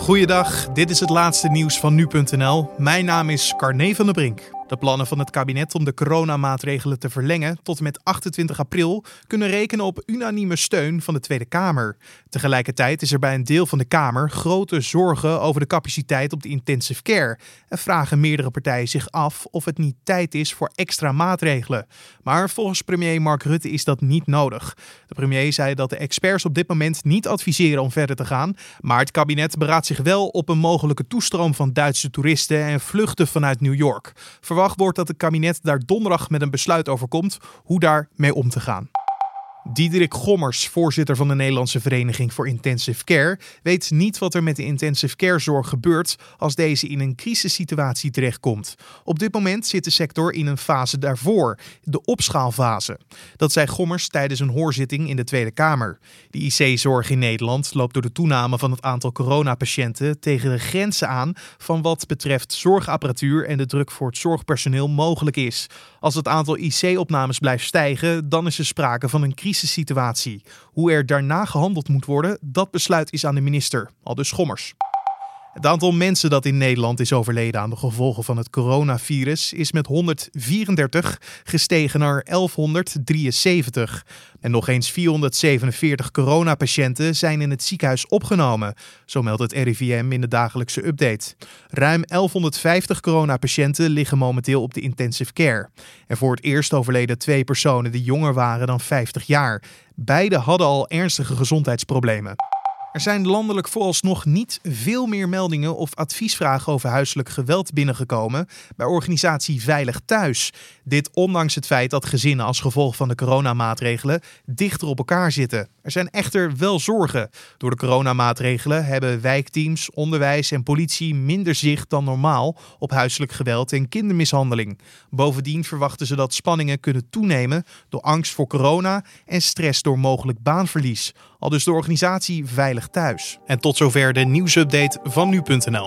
Goeiedag, dit is het laatste nieuws van nu.nl. Mijn naam is Carne van der Brink. De plannen van het kabinet om de coronamaatregelen te verlengen tot en met 28 april kunnen rekenen op unanieme steun van de Tweede Kamer. Tegelijkertijd is er bij een deel van de Kamer grote zorgen over de capaciteit op de intensive care en vragen meerdere partijen zich af of het niet tijd is voor extra maatregelen. Maar volgens premier Mark Rutte is dat niet nodig. De premier zei dat de experts op dit moment niet adviseren om verder te gaan, maar het kabinet beraadt zich wel op een mogelijke toestroom van Duitse toeristen en vluchten vanuit New York. Wordt dat het kabinet daar donderdag met een besluit over komt hoe daarmee om te gaan. Diederik Gommers, voorzitter van de Nederlandse Vereniging voor Intensive Care, weet niet wat er met de intensive care zorg gebeurt als deze in een crisissituatie terechtkomt. Op dit moment zit de sector in een fase daarvoor, de opschaalfase. Dat zei Gommers tijdens een hoorzitting in de Tweede Kamer. De IC-zorg in Nederland loopt door de toename van het aantal coronapatiënten tegen de grenzen aan van wat betreft zorgapparatuur en de druk voor het zorgpersoneel mogelijk is. Als het aantal IC-opnames blijft stijgen, dan is er sprake van een crisissituatie. Hoe er daarna gehandeld moet worden, dat besluit is aan de minister, al dus Schommers. Het aantal mensen dat in Nederland is overleden aan de gevolgen van het coronavirus is met 134 gestegen naar 1173. En nog eens 447 coronapatiënten zijn in het ziekenhuis opgenomen, zo meldt het RIVM in de dagelijkse update. Ruim 1150 coronapatiënten liggen momenteel op de intensive care. En voor het eerst overleden twee personen die jonger waren dan 50 jaar. Beide hadden al ernstige gezondheidsproblemen. Er zijn landelijk vooralsnog niet veel meer meldingen of adviesvragen over huiselijk geweld binnengekomen bij organisatie Veilig Thuis. Dit ondanks het feit dat gezinnen als gevolg van de coronamaatregelen dichter op elkaar zitten. Er zijn echter wel zorgen. Door de coronamaatregelen hebben wijkteams, onderwijs en politie minder zicht dan normaal op huiselijk geweld en kindermishandeling. Bovendien verwachten ze dat spanningen kunnen toenemen door angst voor corona en stress door mogelijk baanverlies. Al dus de organisatie Veilig Thuis. En tot zover de nieuwsupdate van nu.nl.